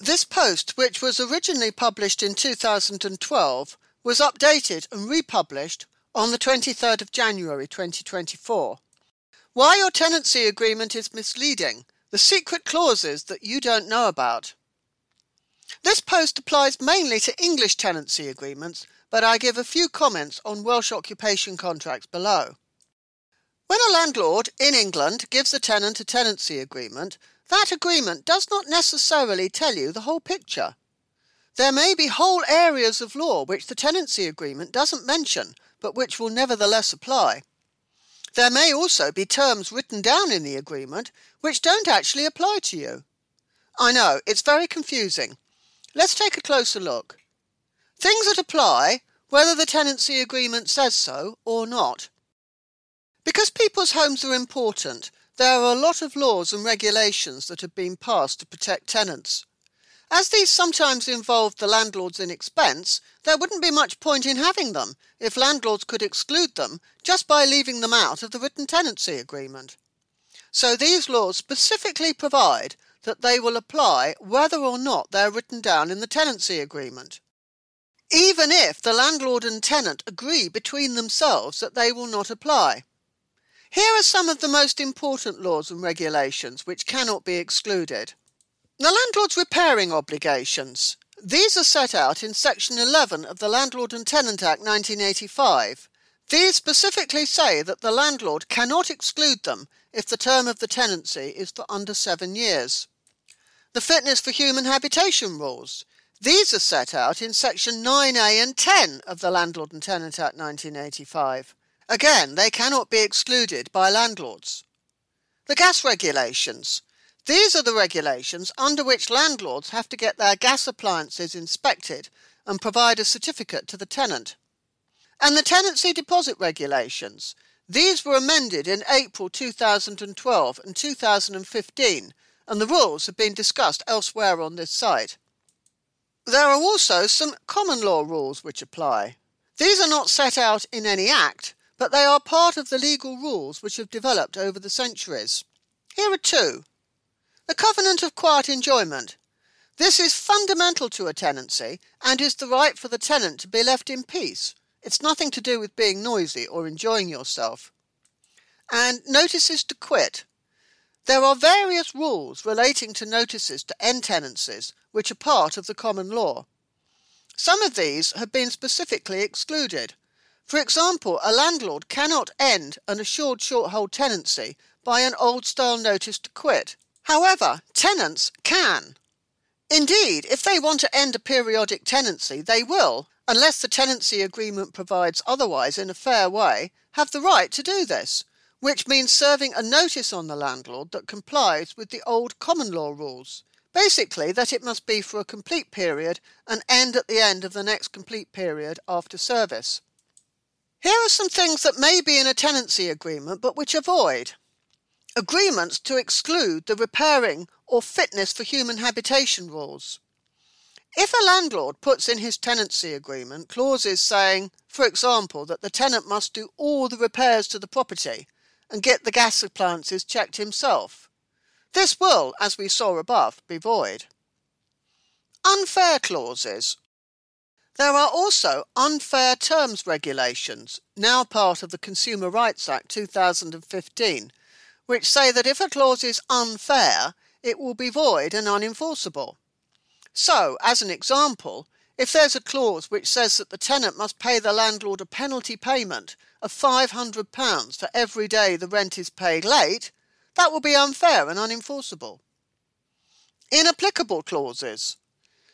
This post, which was originally published in 2012, was updated and republished on the 23rd of January 2024. Why your tenancy agreement is misleading, the secret clauses that you don't know about. This post applies mainly to English tenancy agreements, but I give a few comments on Welsh occupation contracts below. When a landlord in England gives a tenant a tenancy agreement, that agreement does not necessarily tell you the whole picture. There may be whole areas of law which the tenancy agreement doesn't mention, but which will nevertheless apply. There may also be terms written down in the agreement which don't actually apply to you. I know, it's very confusing. Let's take a closer look. Things that apply, whether the tenancy agreement says so or not. Because people's homes are important, there are a lot of laws and regulations that have been passed to protect tenants. As these sometimes involve the landlords in expense, there wouldn't be much point in having them if landlords could exclude them just by leaving them out of the written tenancy agreement. So these laws specifically provide that they will apply whether or not they're written down in the tenancy agreement. Even if the landlord and tenant agree between themselves that they will not apply. Here are some of the most important laws and regulations which cannot be excluded. The landlord's repairing obligations. These are set out in Section 11 of the Landlord and Tenant Act 1985. These specifically say that the landlord cannot exclude them if the term of the tenancy is for under seven years. The fitness for human habitation rules. These are set out in Section 9A and 10 of the Landlord and Tenant Act 1985. Again, they cannot be excluded by landlords. The gas regulations. These are the regulations under which landlords have to get their gas appliances inspected and provide a certificate to the tenant. And the tenancy deposit regulations. These were amended in April 2012 and 2015, and the rules have been discussed elsewhere on this site. There are also some common law rules which apply. These are not set out in any act, but they are part of the legal rules which have developed over the centuries. Here are two. The covenant of quiet enjoyment. This is fundamental to a tenancy and is the right for the tenant to be left in peace. It's nothing to do with being noisy or enjoying yourself. And notices to quit. There are various rules relating to notices to end tenancies which are part of the common law. Some of these have been specifically excluded. For example, a landlord cannot end an assured short hold tenancy by an old style notice to quit. However, tenants can. Indeed, if they want to end a periodic tenancy, they will, unless the tenancy agreement provides otherwise in a fair way, have the right to do this, which means serving a notice on the landlord that complies with the old common law rules. Basically, that it must be for a complete period and end at the end of the next complete period after service. Here are some things that may be in a tenancy agreement but which avoid. Agreements to exclude the repairing or fitness for human habitation rules. If a landlord puts in his tenancy agreement clauses saying, for example, that the tenant must do all the repairs to the property and get the gas appliances checked himself, this will, as we saw above, be void. Unfair clauses there are also unfair terms regulations, now part of the Consumer Rights Act 2015, which say that if a clause is unfair, it will be void and unenforceable. So, as an example, if there's a clause which says that the tenant must pay the landlord a penalty payment of £500 for every day the rent is paid late, that will be unfair and unenforceable. Inapplicable clauses.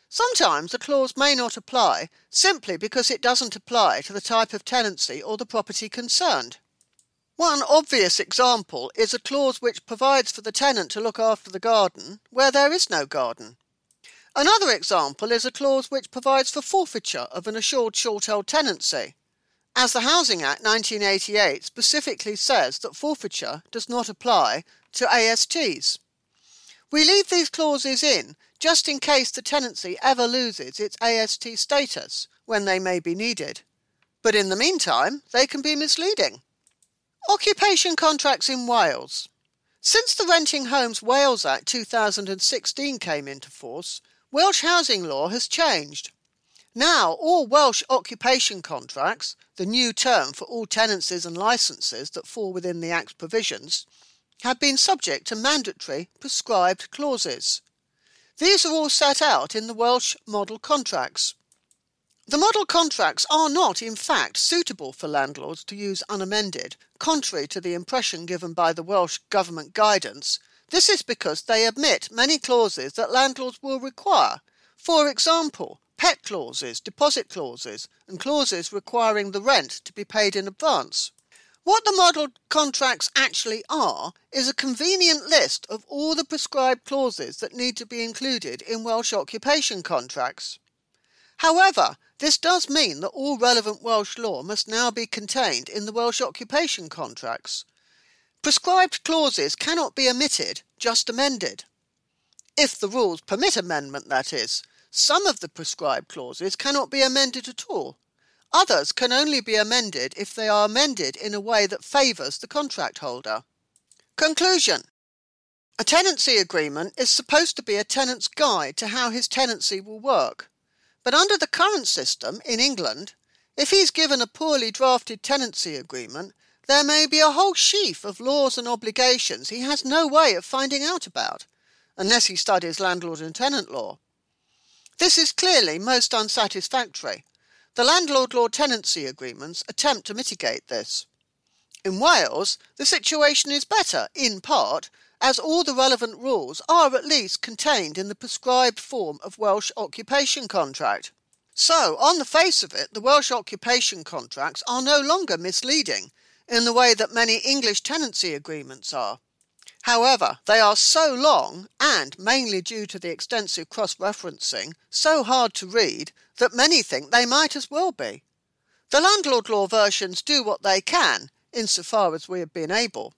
Sometimes a clause may not apply simply because it doesn't apply to the type of tenancy or the property concerned. One obvious example is a clause which provides for the tenant to look after the garden where there is no garden. Another example is a clause which provides for forfeiture of an assured short-hold tenancy, as the Housing Act 1988 specifically says that forfeiture does not apply to ASTs. We leave these clauses in just in case the tenancy ever loses its AST status when they may be needed. But in the meantime, they can be misleading. Occupation contracts in Wales. Since the Renting Homes Wales Act 2016 came into force, Welsh housing law has changed. Now, all Welsh occupation contracts, the new term for all tenancies and licences that fall within the Act's provisions, have been subject to mandatory prescribed clauses. These are all set out in the Welsh model contracts. The model contracts are not, in fact, suitable for landlords to use unamended, contrary to the impression given by the Welsh Government guidance. This is because they admit many clauses that landlords will require. For example, pet clauses, deposit clauses, and clauses requiring the rent to be paid in advance. What the model contracts actually are is a convenient list of all the prescribed clauses that need to be included in Welsh occupation contracts. However, this does mean that all relevant Welsh law must now be contained in the Welsh occupation contracts. Prescribed clauses cannot be omitted, just amended. If the rules permit amendment, that is, some of the prescribed clauses cannot be amended at all. Others can only be amended if they are amended in a way that favours the contract holder. Conclusion A tenancy agreement is supposed to be a tenant's guide to how his tenancy will work. But under the current system in England, if he's given a poorly drafted tenancy agreement, there may be a whole sheaf of laws and obligations he has no way of finding out about, unless he studies landlord and tenant law. This is clearly most unsatisfactory. The landlord law tenancy agreements attempt to mitigate this. In Wales, the situation is better, in part, as all the relevant rules are at least contained in the prescribed form of Welsh occupation contract. So, on the face of it, the Welsh occupation contracts are no longer misleading in the way that many English tenancy agreements are. However, they are so long and, mainly due to the extensive cross referencing, so hard to read that many think they might as well be. The landlord law versions do what they can, insofar as we have been able.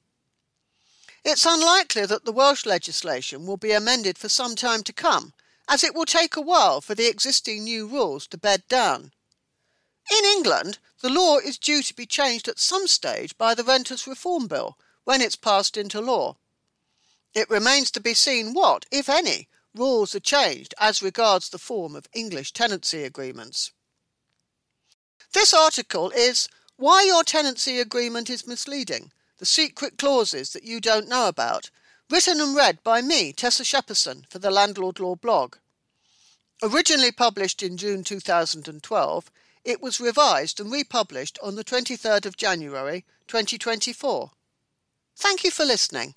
It's unlikely that the Welsh legislation will be amended for some time to come, as it will take a while for the existing new rules to bed down. In England, the law is due to be changed at some stage by the Renters Reform Bill when it's passed into law. It remains to be seen what, if any, rules are changed as regards the form of English tenancy agreements. This article is Why Your Tenancy Agreement is Misleading The Secret Clauses That You Don't Know About, written and read by me, Tessa Shepperson, for the Landlord Law blog. Originally published in June 2012, it was revised and republished on the 23rd of January 2024. Thank you for listening.